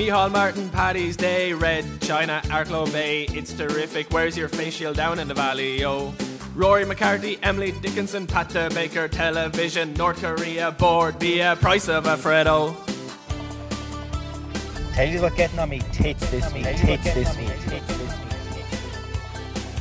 Micheál Martin, Paddy's Day, Red China, Arklow Bay. It's terrific. Where's your face shield down in the valley, yo? Rory McCarthy, Emily Dickinson, Pat Baker, Television, North Korea, board via price of a. Tell you what getting on me tits this week, tits this week.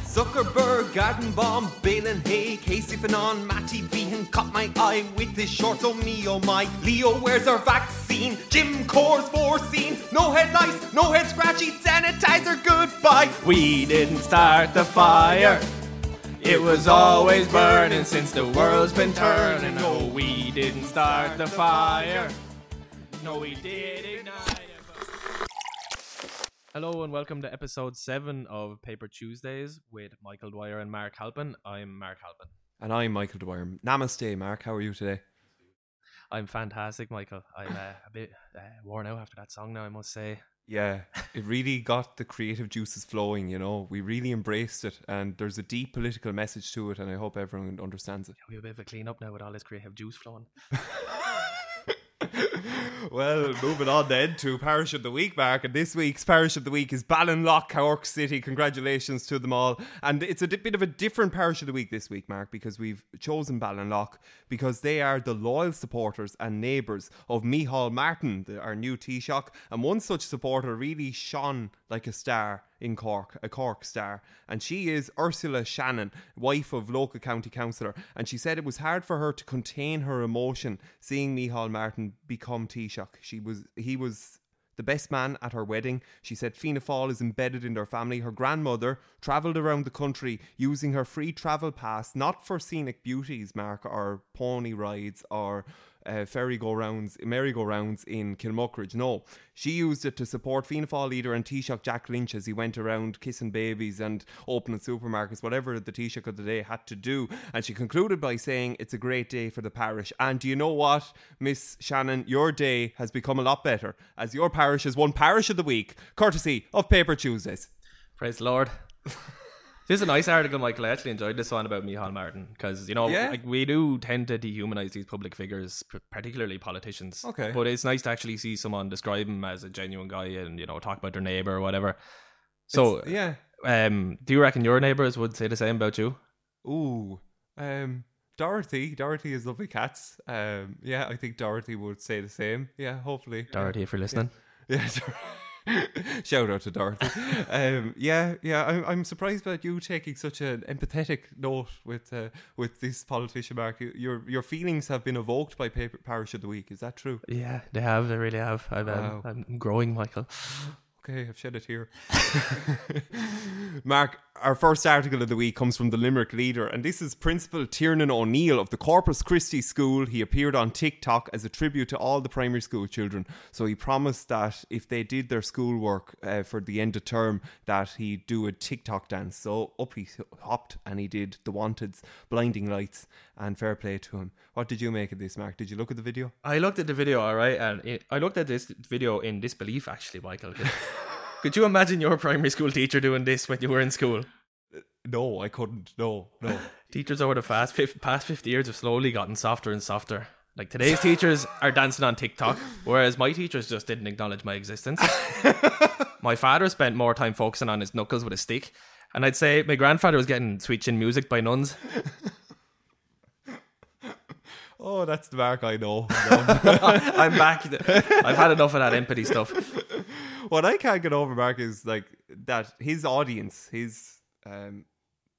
Zuckerberg, Garden Bomb, Balin Hay, Casey Fanon, Matty Behan caught my eye with his shorts. Oh me, oh my. Leo wears our vaccine. Jim Core's foreseen. No head lice, no head scratchy. Sanitizer, goodbye. We didn't start the fire. It was always burning since the world's been turning. No, we didn't start the fire. No, we did ignite it. Hello and welcome to episode 7 of Paper Tuesdays with Michael Dwyer and Mark Halpin. I'm Mark Halpin. And I'm Michael Dwyer. Namaste, Mark. How are you today? I'm fantastic, Michael. I'm uh, a bit uh, worn out after that song now, I must say. Yeah, it really got the creative juices flowing, you know. We really embraced it, and there's a deep political message to it, and I hope everyone understands it. Yeah, We have a bit of a clean up now with all this creative juice flowing. well, moving on then to Parish of the Week, Mark. And this week's Parish of the Week is Ballinlough, Cork City. Congratulations to them all. And it's a bit of a different Parish of the Week this week, Mark, because we've chosen Ballinlock because they are the loyal supporters and neighbours of Micheál Martin, our new Taoiseach. And one such supporter really shone like a star in Cork, a Cork star. And she is Ursula Shannon, wife of local county councillor. And she said it was hard for her to contain her emotion seeing Micheál Martin become Taoiseach. She was, he was the best man at her wedding. She said Fianna Fáil is embedded in their family. Her grandmother travelled around the country using her free travel pass, not for scenic beauties, Mark, or pony rides or uh, ferry go rounds, merry go rounds in Kilmuckridge. No, she used it to support Fianna Fáil leader and Taoiseach Jack Lynch as he went around kissing babies and opening supermarkets, whatever the Taoiseach of the day had to do. And she concluded by saying, It's a great day for the parish. And do you know what, Miss Shannon? Your day has become a lot better as your parish has won Parish of the Week, courtesy of Paper Tuesdays. Praise the Lord. This is a nice article, Michael. I actually enjoyed this one about Micheál Martin because you know, Yeah. like we do tend to dehumanize these public figures, particularly politicians. Okay. but it's nice to actually see someone describe him as a genuine guy and you know talk about their neighbor or whatever. So, It's- yeah. um, do you reckon your neighbors would say the same about you? Ooh, um, Dorothy. Dorothy is lovely cats. Um, yeah, I think Dorothy would say the same. Yeah, hopefully. Dorothy, if you're listening. Yeah. Shout out to Dorothy. Um, yeah, yeah. I'm, I'm surprised about you taking such an empathetic note with uh, with this politician, Mark. Your your feelings have been evoked by Paper Parish of the Week. Is that true? Yeah, they have. They really have. I'm, Wow. um, I'm growing, Michael. Okay, I've shed a tear. Mark, our first article of the week comes from the Limerick Leader, and this is Principal Tiernan O'Neill of the Corpus Christi School. He appeared on TikTok as a tribute to all the primary school children. So he promised that if they did their schoolwork uh, for the end of term, that he'd do a TikTok dance. So up he hopped and he did the Wanted's Blinding Lights, and fair play to him. What did you make of this, Mark? Did you look at the video? I looked at the video, all right, and it, I looked at this video in disbelief, actually, Michael. Could, you imagine your primary school teacher doing this when you were in school? Uh, no, I couldn't. No, no. Teachers over the fast fif- past 50 years have slowly gotten softer and softer. Like today's teachers are dancing on TikTok, whereas my teachers just didn't acknowledge my existence. my father spent more time focusing on his knuckles with a stick, and I'd say my grandfather was getting sweet chin music by nuns. Oh, that's the Mark I know. I'm back. I've had enough of that empathy stuff. what I can't get over, Mark, is like that his audience, his um,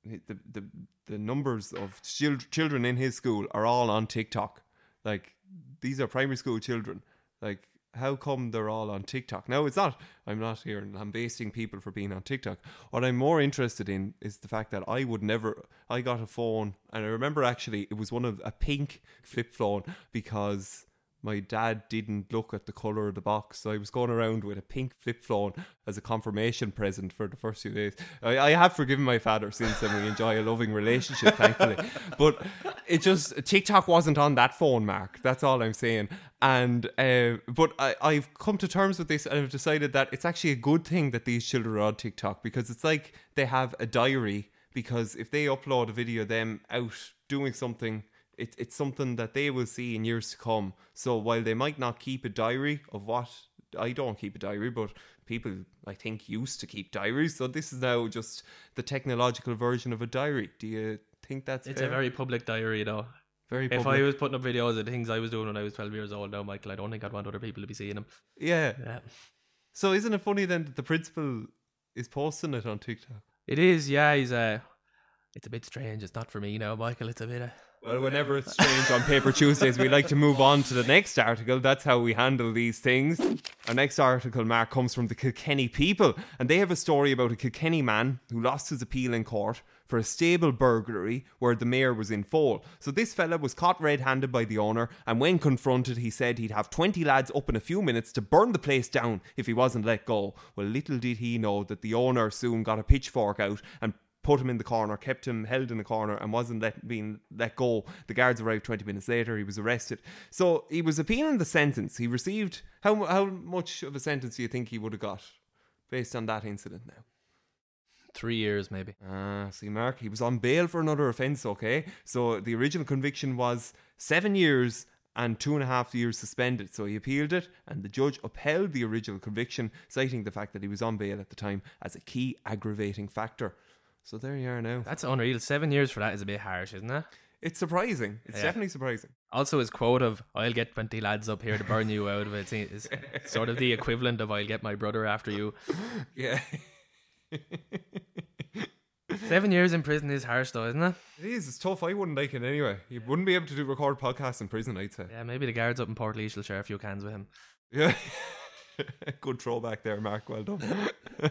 the the the numbers of chil- children in his school are all on TikTok. Like these are primary school children. Like how come they're all on TikTok? Now it's not. I'm not here lambasting people for being on TikTok. What I'm more interested in is the fact that I would never. I got a phone, and I remember actually it was one of a pink flip phone because my dad didn't look at the color of the box, so I was going around with a pink flip phone as a confirmation present for the first few days. I, I have forgiven my father since, and we enjoy a loving relationship, thankfully. But it just TikTok wasn't on that phone, Mark. That's all I'm saying. And uh, but I, I've come to terms with this, and I've decided that it's actually a good thing that these children are on TikTok because it's like they have a diary. Because if they upload a video of them out doing something it, it's something that they will see in years to come. So while they might not keep a diary of what I don't keep a diary, but people I think used to keep diaries. So this is now just the technological version of a diary. Do you think that's It's fair? a very public diary, though. very If public? I was putting up videos of things I was doing when I was 12 years old now, Michael, I don't think I'd want other people to be seeing them. yeah. Yeah. So isn't it funny then that the principal is posting it on TikTok? It is, yeah, he's uh, it's a bit strange. It's not for me now, Michael. It's a bit. Uh, Well, whenever it's strange on Paper Tuesdays, we like to move on to the next article. That's how we handle these things. Our next article, Mark, comes from the Kilkenny People, and they have a story about a Kilkenny man who lost his appeal in court for a stable burglary where the mare was in full. So this fella was caught red-handed by the owner, and when confronted, he said he'd have 20 lads up in a few minutes to burn the place down if he wasn't let go. Well, little did he know that the owner soon got a pitchfork out and put him in the corner, kept him held in the corner, and wasn't let being let go. The guards arrived twenty minutes later. He was arrested. So he was appealing the sentence. He received how how much of a sentence do you think he would have got based on that incident? Now, three years, maybe. ah, see, Mark, he was on bail for another offence. Okay, so the original conviction was seven years. And two and a half years suspended. So he appealed it, and the judge upheld the original conviction, citing the fact that he was on bail at the time as a key aggravating factor. So there you are now. That's unreal. Seven years for that is a bit harsh, isn't it? It's surprising. It's Yeah. definitely surprising. Also, his quote of "I'll get twenty lads up here to burn you out of it" is sort of the equivalent of "I'll get my brother after you." Yeah. Seven years in prison is harsh, though, isn't it? It is. It's tough. I wouldn't like it anyway. You wouldn't be able to do record podcasts in prison, I'd say. Yeah, maybe the guards up in Port will share a few cans with him. Yeah. Good throwback there, Mark. Well done.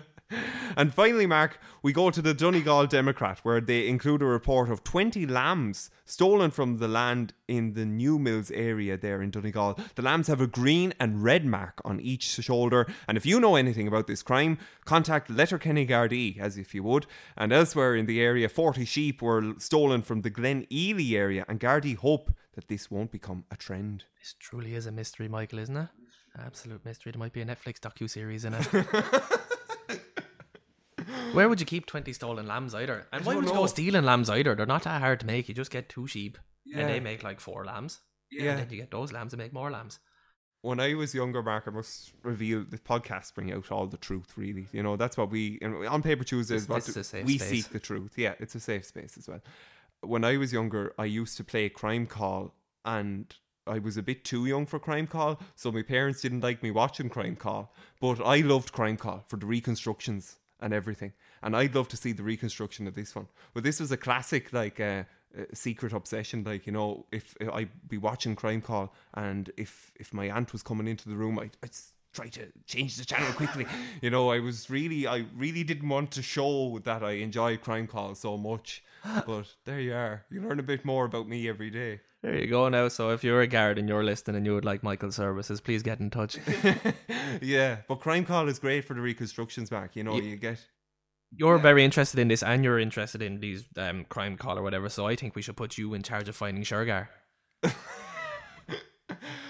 and finally, Mark, we go to the Donegal Democrat, where they include a report of 20 lambs stolen from the land in the New Mills area there in Donegal. The lambs have a green and red mark on each shoulder. And if you know anything about this crime, contact Letterkenny Gardaí, as if you would. And elsewhere in the area, 40 sheep were stolen from the Glen Ely area, and Gardaí hope that this won't become a trend. This truly is a mystery, Michael, isn't it? Absolute mystery. There might be a Netflix docu series in it. Where would you keep twenty stolen lambs either? And why would you know. go stealing lambs either? They're not that hard to make. You just get two sheep, Yeah. and they make like four lambs. Yeah. And then you get those lambs and make more lambs. when I was younger, Mark, I must reveal the podcast bring out all the truth. Really, you know that's what we on Paper Tuesdays. This- this is a safe we space. seek the truth. Yeah, it's a safe space as well. When I was younger, I used to play Crime Call, and I was a bit too young for Crime Call, so my parents didn't like me watching Crime Call. But I loved Crime Call for the reconstructions and everything, and I'd love to see the reconstruction of this one. But this was a classic, like. Uh, uh, secret obsession like you know if, if i'd be watching crime call and if if my aunt was coming into the room i'd, I'd try to change the channel quickly you know i was really i really didn't want to show that i enjoy crime call so much but there you are you learn a bit more about me every day There you go now. So if you're a guard and you're listening and you would like Michael's services, please get in touch. yeah but crime call is great for the reconstructions mark you know Ye- you get You're very interested in this, and you're interested in these um, crime call or whatever. So I think we should put you in charge of finding Shergar.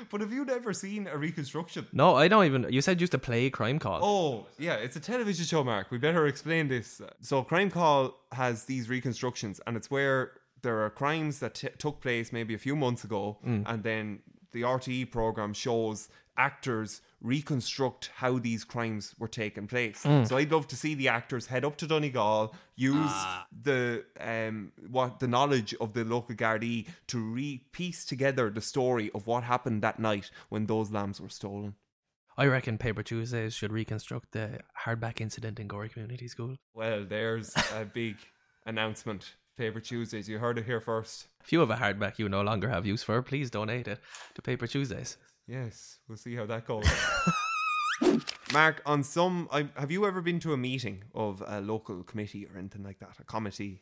but have you never seen a reconstruction No, I don't even. You said you used to play crime call. Oh, yeah, it's a television show, Mark. We better explain this. So, Crime Call has these reconstructions, and it's where there are crimes that t- took place maybe a few months ago, mm. and then the RTE program shows actors reconstruct how these crimes were taking place. So I'd love to see the actors head up to Donegal, use the um what the knowledge of the local Gardaí to re piece together the story of what happened that night when those lambs were stolen. I reckon Paper Tuesdays should reconstruct the hardback incident in Gorey Community School. Well, there's a big announcement. Paper Tuesdays. You heard it here first. If you have a hardback you no longer have use for, please donate it to Paper Tuesdays. Yes, we'll see how that goes. Mark, on some, I, have you ever been to a meeting of a local committee or anything like that? A committee?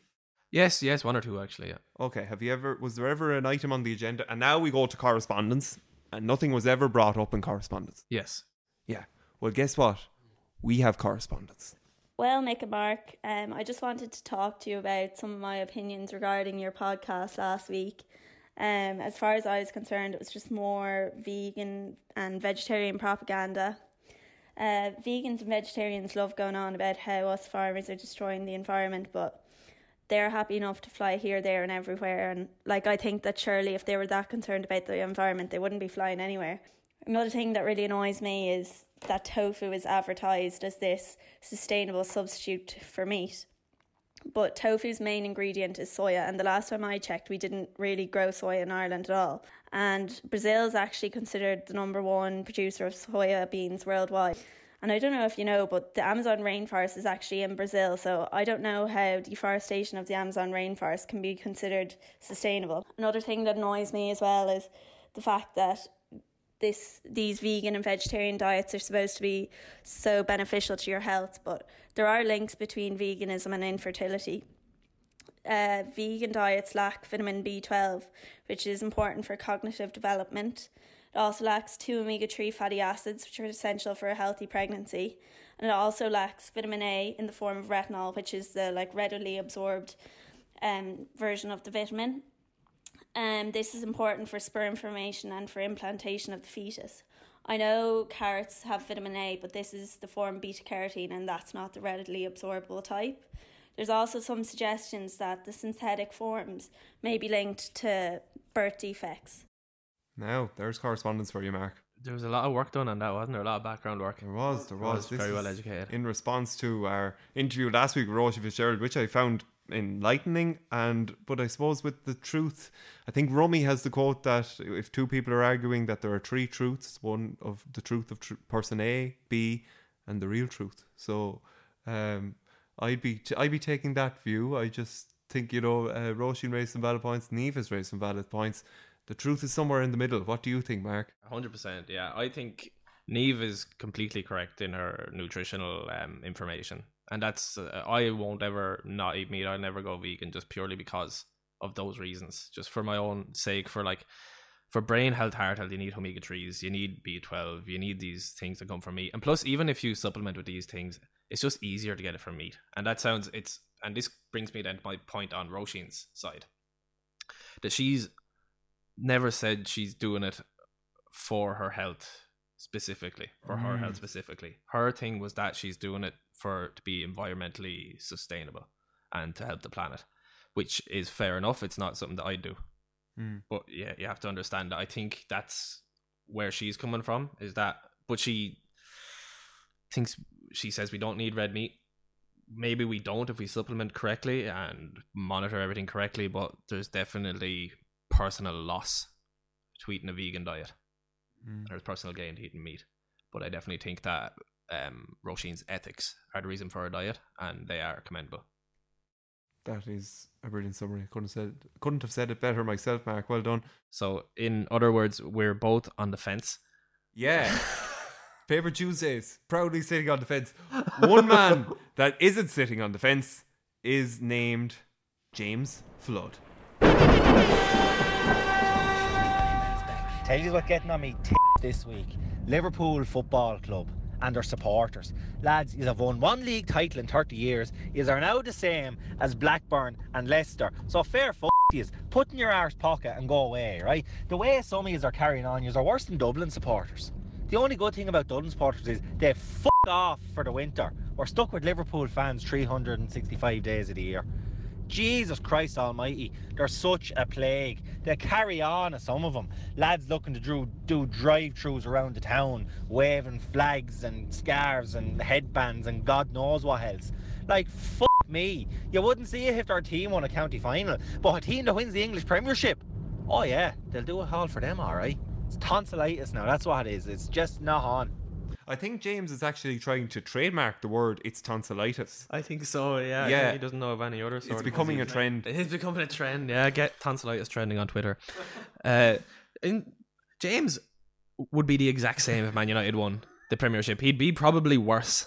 Yes, yes, one or two actually. Yeah. Okay, have you ever, was there ever an item on the agenda? And now we go to correspondence, and nothing was ever brought up in correspondence. Yes. Yeah. Well, guess what? We have correspondence. Well, Nick and Mark, um, I just wanted to talk to you about some of my opinions regarding your podcast last week. Um, as far as I was concerned, it was just more vegan and vegetarian propaganda. Uh, vegans and vegetarians love going on about how us farmers are destroying the environment, but they're happy enough to fly here, there, and everywhere. And like, I think that surely if they were that concerned about the environment, they wouldn't be flying anywhere. Another thing that really annoys me is that tofu is advertised as this sustainable substitute for meat. But tofu's main ingredient is soya, and the last time I checked, we didn't really grow soya in Ireland at all. And Brazil is actually considered the number one producer of soya beans worldwide. And I don't know if you know, but the Amazon rainforest is actually in Brazil, so I don't know how deforestation of the Amazon rainforest can be considered sustainable. Another thing that annoys me as well is the fact that this these vegan and vegetarian diets are supposed to be so beneficial to your health, but there are links between veganism and infertility. Uh, vegan diets lack vitamin B12, which is important for cognitive development. It also lacks two omega 3 fatty acids, which are essential for a healthy pregnancy. And it also lacks vitamin A in the form of retinol, which is the like readily absorbed um, version of the vitamin. Um, this is important for sperm formation and for implantation of the fetus. I know carrots have vitamin A, but this is the form beta carotene, and that's not the readily absorbable type. There's also some suggestions that the synthetic forms may be linked to birth defects. Now, there's correspondence for you, Mark. There was a lot of work done on that, wasn't there? A lot of background work. There was, there was. was very well educated. In response to our interview last week with Roisin Fitzgerald, which I found enlightening, and but I suppose with the truth, I think Rumi has the quote that if two people are arguing that there are three truths, one of the truth of tr- person A, B, and the real truth. So, um, I'd be I'd be taking that view. I just think you know, uh, raised some valid points, Neve has raised some valid points. The truth is somewhere in the middle. What do you think, Mark? hundred percent. Yeah, I think Neve is completely correct in her nutritional um, information, and that's uh, I won't ever not eat meat. I'll never go vegan just purely because of those reasons. Just for my own sake, for like for brain health, heart health, you need omega threes, you need B twelve, you need these things that come from meat, and plus, even if you supplement with these things, it's just easier to get it from meat. And that sounds it's and this brings me then to my point on Roisin's side that she's never said she's doing it for her health specifically for her health specifically. Her thing was that she's doing it for to be environmentally sustainable and to help the planet which is fair enough. It's not something that i do. Mm. but yeah you have to understand that i think that's where she's coming from is that but she thinks she says we don't need red meat. Maybe we don't if we supplement correctly and monitor everything correctly but there's definitely personal loss to eating a vegan diet Mm. there's personal gain to eating meat but i definitely think that um Roisin's ethics are the reason for her diet and they are commendable That is a brilliant summary. Couldn't have said couldn't have said it better myself, Mark. Well done. so in other words we're both on the fence Yeah. Paper Tuesdays, proudly sitting on the fence. One man that isn't sitting on the fence is named James Flood. Tell you what getting on me t- this week. Liverpool Football Club and their supporters. Lads, you have won one league title in 30 years. you are now the same as Blackburn and Leicester. So fair f yous. Put in your arse pocket and go away, right? The way some of are carrying on, you are worse than Dublin supporters. The only good thing about Dublin supporters is they f off for the winter. We're stuck with Liverpool fans 365 days of the year. Jesus Christ Almighty, they're such a plague. They carry on some of them. Lads looking to do, do drive-throughs around the town, waving flags and scarves and headbands and God knows what else. Like, fuck me. You wouldn't see it if their team won a county final, but a team that wins the English Premiership, oh yeah, they'll do it all for them, alright. It's tonsillitis now, that's what it is. It's just not on. I think James is actually trying to trademark the word it's tonsillitis. i think so yeah Yeah. he doesn't know of any other sort It's becoming a trend. It is becoming a trend. Yeah, get tonsillitis trending on Twitter. Uh, in, James would be the exact same if Man United won the Premiership. He'd be probably worse.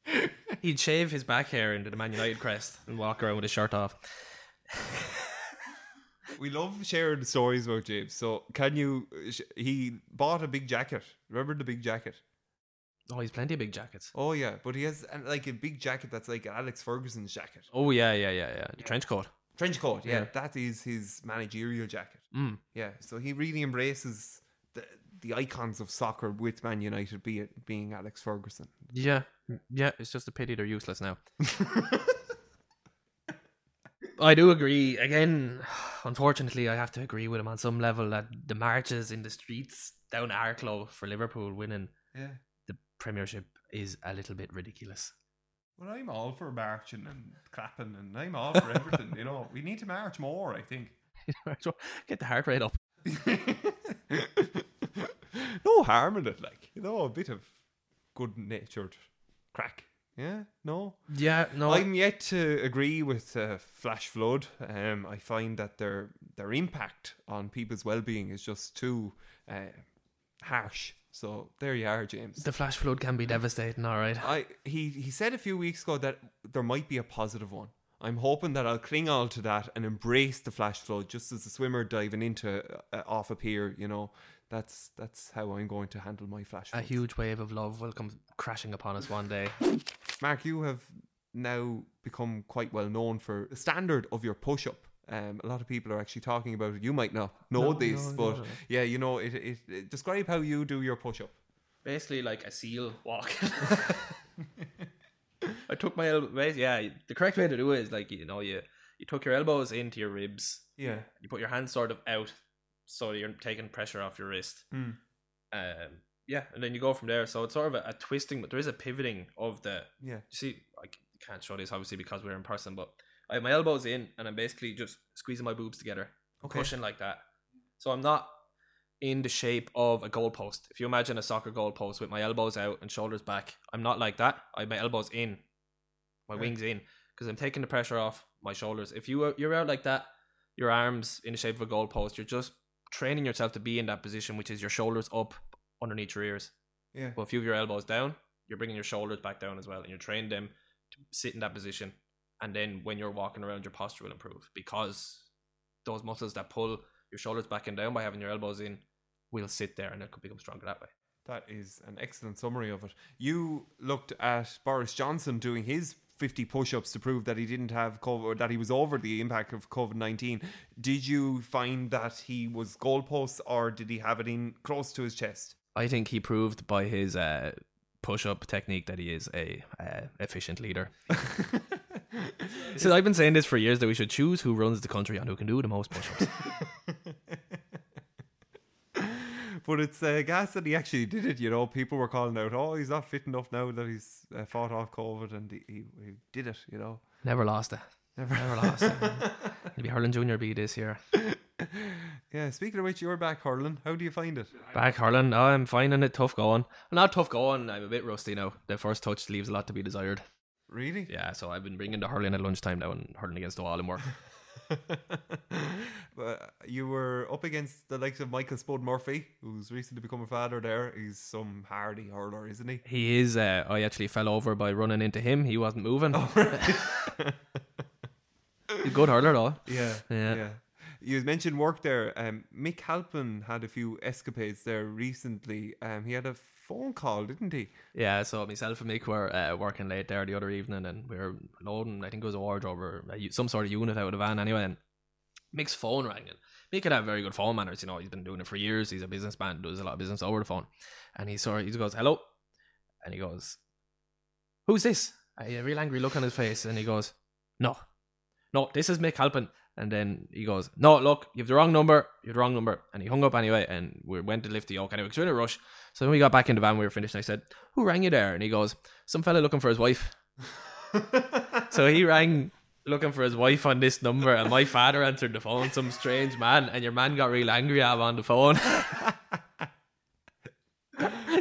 He'd shave his back hair into the Man United crest and walk around with his shirt off. We love sharing stories about James. So, can you? sh- He bought a big jacket. Remember the big jacket? Oh, he's plenty of big jackets. Oh yeah, but he has uh, like a big jacket that's like Alex Ferguson's jacket, Oh yeah, yeah, yeah, yeah. The trench coat. trench coat. Yeah, Yeah. that is his managerial jacket. Mm. Yeah, so he really embraces the the icons of soccer with Man United, be it being Alex Ferguson. Yeah, yeah. It's just a pity they're useless now. I do agree. Again, unfortunately, I have to agree with him on some level that the marches in the streets down our club for Liverpool winning Yeah. Premiership is a little bit ridiculous. Well, I'm all for marching and clapping, and I'm all for everything. you know, we need to march more. I think. Get the heart rate up. no harm in it, like you know, a bit of good-natured crack. Yeah, no. Yeah, no. I'm yet to agree with uh, Flash Flood. Um, I find that their their impact on people's well-being is just too uh, harsh. So there you are, James. the flash flood can be devastating, all right. I he he said a few weeks ago that there might be a positive one. I'm hoping that I'll cling all to that and embrace the flash flood, just as a swimmer diving into uh, off a pier. You know, that's that's how I'm going to handle my flash. A huge wave of love will come crashing upon us one day. Mark, you have now become quite well known for the standard of your push up. Um, a lot of people are actually talking about it. You might not know No, this, no, but no, no. yeah, you know it, it, it. Describe how you do your push up. Basically, like a seal walk. I took my elbows. Yeah, the correct way to do it is like you know you you took your elbows into your ribs. Yeah. You put your hands sort of out, so you're taking pressure off your wrist. Mm. Um, yeah, and then you go from there. So it's sort of a, a twisting, but there is a pivoting of the Yeah. You see, I c- can't show this obviously because we're in person, but I have my elbows in and I'm basically just squeezing my boobs together, Okay. pushing like that. So I'm not in the shape of a goalpost. If you imagine a soccer goalpost with my elbows out and shoulders back, I'm not like that. I have my elbows in, my Right. wings in, because I'm taking the pressure off my shoulders. If you were, you're out like that, your arms in the shape of a goalpost, you're just training yourself to be in that position, which is your shoulders up underneath your ears. Yeah. But if you have your elbows down, you're bringing your shoulders back down as well, and you're training them to sit in that position. And then when you're walking around, your posture will improve because those muscles that pull your shoulders back and down by having your elbows in will sit there, and it could become stronger that way. That is an excellent summary of it. You looked at Boris Johnson doing his 50 push-ups to prove that he didn't have COVID, or that he was over the impact of COVID-19. Did you find that he was goalposts, or did he have it in close to his chest? I think he proved by his uh, push-up technique that he is a uh, efficient leader. so I've been saying this for years that we should choose who runs the country and who can do the most push-ups. But it's uh, gas that he actually did it. You know, people were calling out, "Oh, he's not fit enough now that he's uh, fought off COVID," and he, he, he did it. You know, Never lost it. never. Never lost it. He'll be hurling junior B this year. yeah. Speaking of which, you're back hurling. How do you find it? Back hurling, oh, I'm finding it tough going. Not tough going. I'm a bit rusty now. The first touch leaves a lot to be desired. Really? Yeah, so I've been bringing the hurling at lunchtime now and hurling against the wall and work. but you were up against the likes of Michael Spud Murphy, who's recently become a father. There, he's some hardy hurler, isn't he? He is. Uh, I actually fell over by running into him. He wasn't moving. He's a good hurler though. Yeah, Yeah. You mentioned work there. Um, Mick Halpin had a few escapades there recently. Um, he had a phone call, didn't he? Yeah, so myself and Mick were uh, working late there the other evening, and we were loading. I think it was a wardrobe or some sort of unit out of the van anyway. And Mick's phone rang, and Mick had very good phone manners. You know, he's been doing it for years. He's a businessman, does a lot of business over the phone. And he saw, he goes, "Hello," and he goes, "Who's this?" A real angry look on his face, and he goes, "No, no, this is Mick Halpin." And then he goes, "No, look, you have the wrong number. You have the wrong number." And he hung up anyway, and we went to lift the yoke anyway because we we're in a rush. So when we got back in the van, we were finished. And I said, "Who rang you there?" And he goes, "Some fella looking for his wife." so he rang looking for his wife on this number, and my father answered the phone, some strange man, and your man got real angry at him on the phone.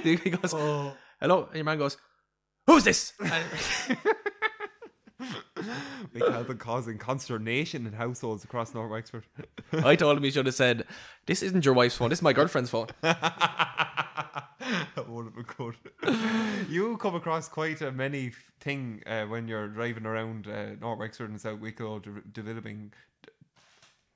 he goes, oh. "Hello," and your man goes, "Who's this?" And- Mick Halpin causing consternation in households across North Wexford. I told him he should have said, "This isn't your wife's phone. This is my girlfriend's phone." that would have been good. you come across quite a many thing uh, when you're driving around uh, North Wexford and South Wicklow, de- developing, d-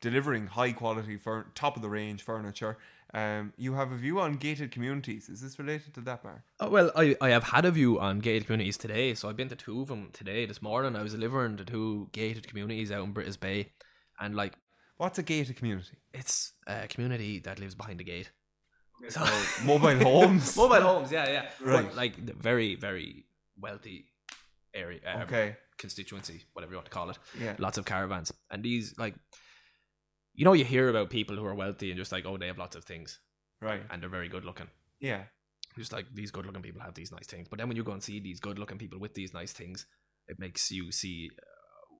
delivering high quality, for top of the range furniture. Um, you have a view on gated communities. Is this related to that, Mark? Oh, well, I, I have had a view on gated communities today, so I've been to two of them today. This morning, I was delivering to two gated communities out in Brittas Bay, and like What's a gated community? it's a community that lives behind the gate. So, Mobile homes. mobile homes, yeah, yeah, Right. But, like the very, very wealthy area, uh, Okay. constituency, whatever you want to call it. Yeah. lots of caravans, and these like, you know, you hear about people who are wealthy and just like, oh, they have lots of things. Right. and they're very good looking. Yeah. Just like these good looking people have these nice things, but then when you go and see these good looking people with these nice things, it makes you see uh,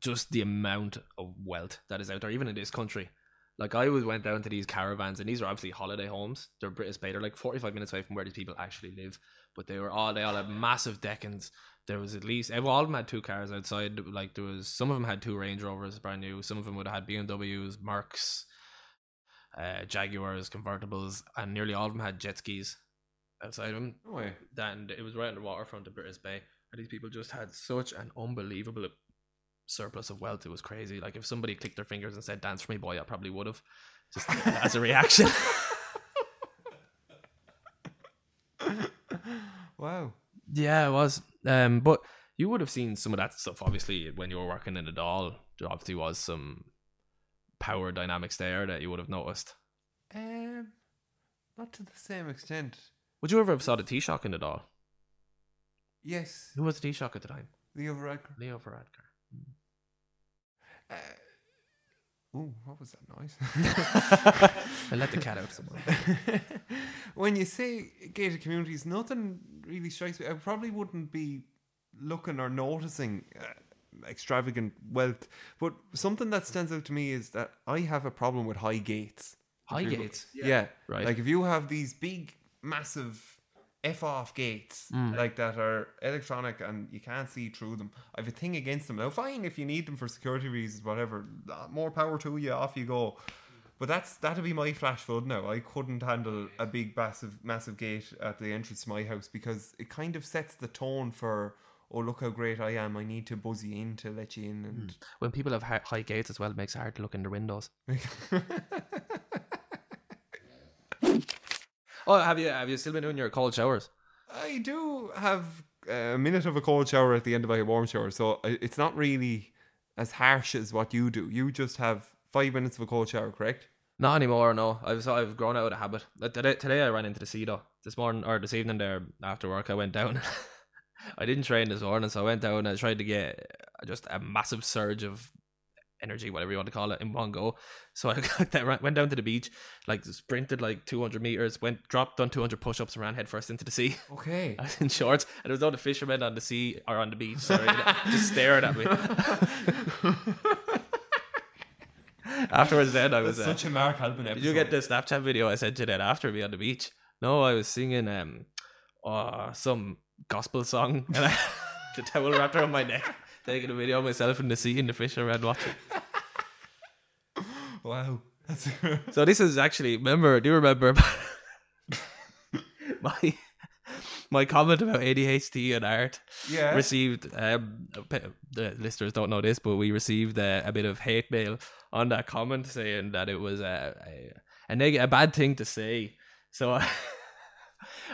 just the amount of wealth that is out there, even in this country. Like I always went down to these caravans, and these are obviously holiday homes. They're Brittas Bay. They're like forty five minutes away from where these people actually live. But they were all they all had massive deckings. There was at least eh, all of them had two cars outside. Like there was some of them had two Range Rovers, brand new. Some of them would have had BMWs, Mercs, uh, Jaguars, convertibles, and nearly all of them had jet skis outside of them. Oh, way. And it was right on the waterfront of Brittas Bay. And these people just had such an unbelievable surplus of wealth. It was crazy. Like if somebody clicked their fingers and said "Dance for me, boy," I probably would have, just as a reaction. Wow. Yeah, it was. Um, but you would have seen some of that stuff, obviously, when you were working in the Dáil. There obviously was some power dynamics there that you would have noticed. Um, not to the same extent. Would you ever have saw the Taoiseach in the Dáil? Yes. Who was the Taoiseach at the time? Leo Varadkar. Leo Varadkar. Uh, ooh, what was that noise? I let the cat out somewhere. when you say gated communities, nothing really strikes me. I probably wouldn't be looking or noticing uh, extravagant wealth, but something that stands out to me is that I have a problem with high gates. High If you- gates. Yeah. Right. Like if you have these big, massive F off gates Mm. like that are electronic and you can't see through them, I have a thing against them. Now, fine if you need them for security reasons, whatever. uh, More power to you. Off you go. But that's that'd be my flash flood now. I couldn't handle a big, massive, massive gate at the entrance to my house because it kind of sets the tone for. Oh, look how great I am! I need to buzz you in to let you in, and When people have high gates as well, it makes it hard to look in the windows. Oh, have you have you still been doing your cold showers? I do have a minute of a cold shower at the end of my warm shower, so it's not really as harsh as what you do. You just have five minutes of a cold shower, correct? Not anymore. No, I've I've grown out of the habit. Today, today I ran into the sea though. This morning or this evening there after work, I went down. I didn't train this morning, so I went down and I tried to get just a massive surge of energy, whatever you want to call it, in one go. So I got that, went down to the beach, like sprinted like 200 meters, went dropped, done 200 push-ups, and ran headfirst into the sea. Okay. I was in shorts, and there was all the fishermen on the sea or on the beach, sorry, just staring at me. Afterwards, then I was. Uh, a Mark Halpin episode. did you get the Snapchat video I sent you that after me on the beach? No, I was singing um, uh, some gospel song, and I the towel wrapped around my neck, taking a video of myself in the sea in the fish around watching. Wow. So this is actually remember. Do you remember my my comment about ADHD and art? yeah. received um the listeners don't know this but we received uh, a bit of hate mail on that comment saying that it was a a, a, neg- a bad thing to say so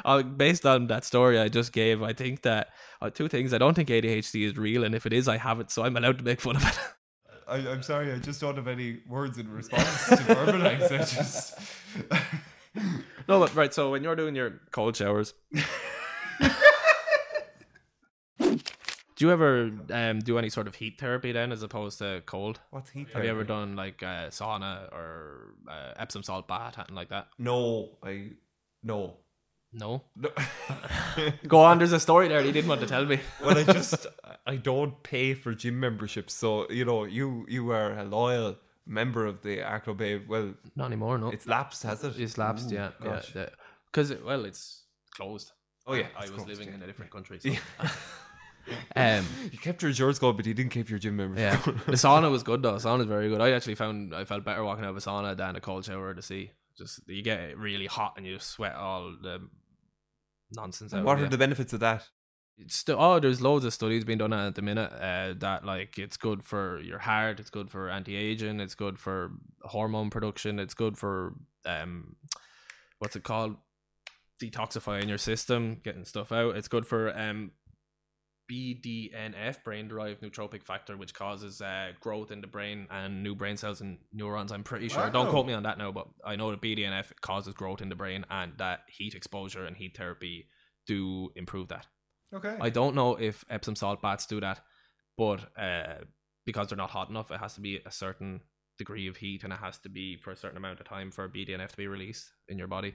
uh, based on that story I just gave I think that uh, two things I don't think ADHD is real and if it is I have it so I'm allowed to make fun of it I, I'm sorry, I just don't have any words in response to verbalize. I just. no but right so when you're doing your cold showers do you ever um, do any sort of heat therapy then as opposed to cold What's heat? Therapy? Have you ever done like uh, sauna or uh, Epsom salt bath, something like that? No, I. No. No. No. Go on. There's a story there you didn't want to tell me. well, I just I don't pay for gym memberships, so you know you you are a loyal member of the Arklow Bay. Well, Not anymore. No. it's lapsed, has it? it's lapsed. Ooh, yeah. gosh. Yeah. Because well, it's closed. Oh yeah, I was closed, living yeah. in a different country. So. um. You kept your insurance card, but you didn't keep your gym membership. Yeah. The sauna was good though. Sauna is very good. I actually found I felt better walking out of a sauna than a cold shower to see. Just you get really hot and you sweat all the nonsense out. what are the benefits of that? still oh there's loads of studies being done at the minute uh, that like it's good for your heart it's good for anti-aging it's good for hormone production it's good for um what's it called detoxifying your system getting stuff out it's good for um BDNF brain derived neurotrophic factor which causes uh, growth in the brain and new brain cells and neurons I'm pretty sure don't quote me on that now but I know that BDNF causes growth in the brain and that heat exposure and heat therapy do improve that Okay. I don't know if Epsom salt baths do that, but uh, because they're not hot enough, it has to be a certain degree of heat and it has to be for a certain amount of time for BDNF to be released in your body.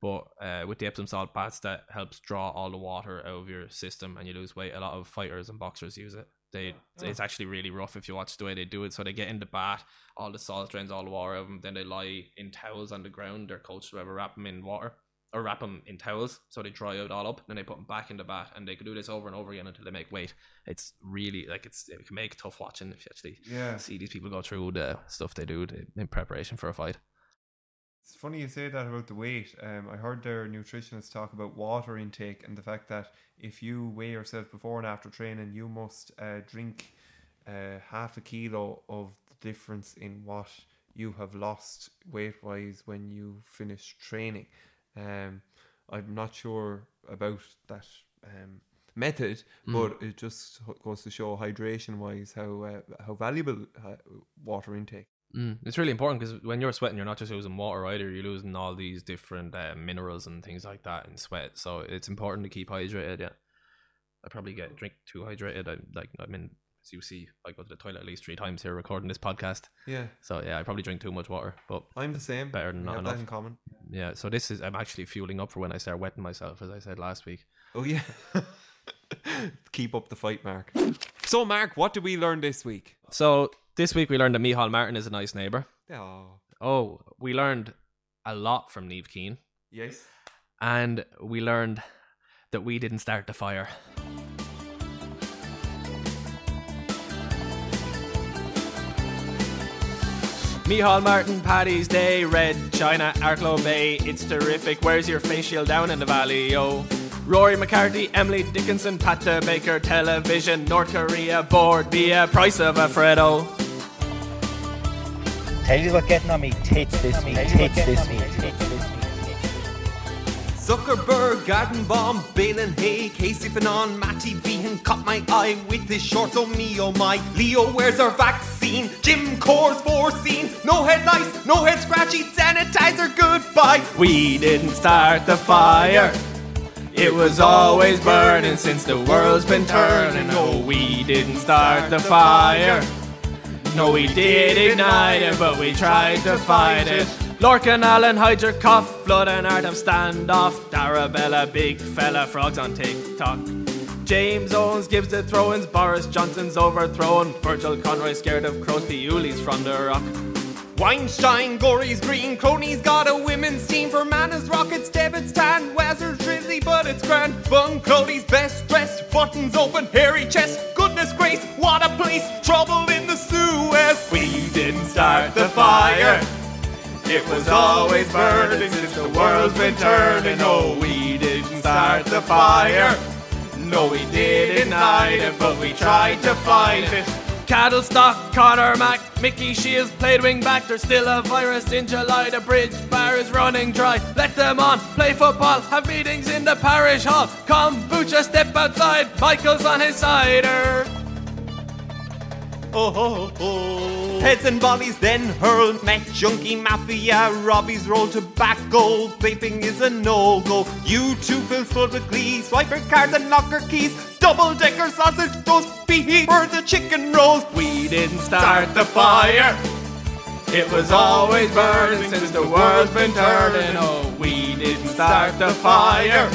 But uh, with the Epsom salt baths, that helps draw all the water out of your system and you lose weight. A lot of fighters and boxers use it. They it's actually really rough if you watch the way they do it. So they get in the bath, all the salt drains all the water out of them. Then they lie in towels on the ground. Their coach will ever wrap them in water or wrap them in towels so they dry out all up. Then they put them back in the bath, and they can do this over and over again until they make weight. It's really like it's it can make tough watching if you actually Yeah. see these people go through the stuff they do in preparation for a fight. It's funny you say that about the weight. Um, I heard their nutritionists talk about water intake and the fact that if you weigh yourself before and after training, you must uh, drink uh, half a kilo of the difference in what you have lost weight wise when you finish training. Um, I'm not sure about that um, method, but it just goes to show hydration wise how uh, how valuable uh, water intake. Mm, it's really important because when you're sweating, you're not just losing water either. You're losing all these different uh, minerals and things like that in sweat. So it's important to keep hydrated. Yeah, I probably get drink too hydrated. I like I mean, as you see, I go to the toilet at least three times here recording this podcast. Yeah, So yeah, I probably drink too much water. But I'm the same. Better than We not enough. in common. yeah, so this is I'm actually fueling up for when I start wetting myself, as I said last week. Oh yeah. Keep up the fight, Mark. So, Mark, what did we learn this week? So this week we learned that Micheál Martin is a nice neighbor. Oh, Oh, we learned a lot from Neve Keane, yes. and we learned that we didn't start the fire. Micheál Martin, Paddy's Day, Red China, Arklow Bay, it's terrific. Where's your face shield down in the valley, yo? Rory McCarthy, Emily Dickinson, Patta Baker, Television, North Korea, board via price of a Freddo. Tell you what getting on me tits this week, tits this week, tits this week. Zuckerberg, Garden Bomb, Balin Hay, Casey Fanon, Matty Behan caught my eye with his shorts, oh me, oh my. Leo wears our vaccine, Jim Core's foreseen, no head lice, no head scratchy, sanitizer, goodbye. We didn't start the fire. It was always burning since the world's been turning. No, we didn't start the fire. No, we did ignite it, but we tried to fight it. Lorcan, Allen, your cough, flood and art of standoff. Darabella, big fella, frogs on TikTok. James Owens gives the throw-ins, Boris Johnson's overthrown. Virgil Conroy scared of Crosby Ulis from the rock. Weinstein, Gory's green, Crony's got a women's team for Mana's Rockets, Devin's tan, Wazer's drizzly, but it's grand. Bunclody's best dressed, buttons open, hairy chest. Goodness grace, what a place! Trouble in the Suez. We didn't start the fire. It was always burning since the world's been turning. No, we didn't start the fire. No, we didn't hide it, but we tried to fight it. Cattle stock, Connor Mac, Mickey Shields played wing back. There's still a virus in July. The bridge bar is running dry. Let them on, play football, have meetings in the parish hall. Kombucha, step outside. Michael's on his cider. Oh, oh, oh. Heads and bodies then hurled, met junkie mafia, Robbie's roll tobacco, vaping is a no-go. You two fill full with glee, swiper cards and locker keys, double decker sausage roast, beef for the chicken rolls. We didn't start the fire. It was always burning since the world's been turning. Oh, we didn't start the fire.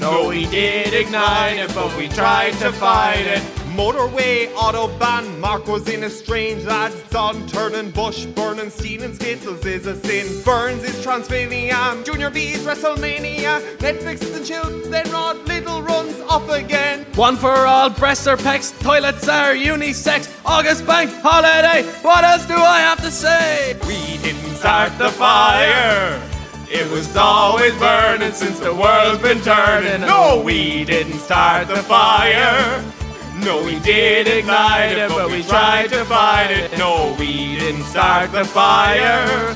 No, we did ignite it, but we tried to fight it. Motorway, autobahn, Mark was in a strange lad's son, turning bush, burning, stealing skittles is a sin. Burns is Transylvania, Junior B's WrestleMania, Netflix and chill, then Rod Little runs off again. One for all, breasts are pecs, toilets are unisex, August bank holiday. What else do I have to say? We didn't start the fire. It was always burning since the world's been turning. No, we didn't start the fire. No, we did ignite it, but we tried to fight it. No, we didn't start the fire.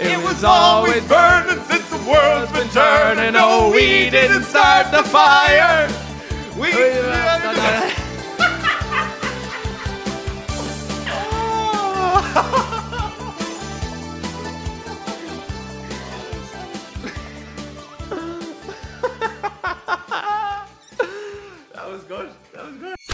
It was always burning since the world's been turning. No, we didn't start the fire. We. That was good. That was good.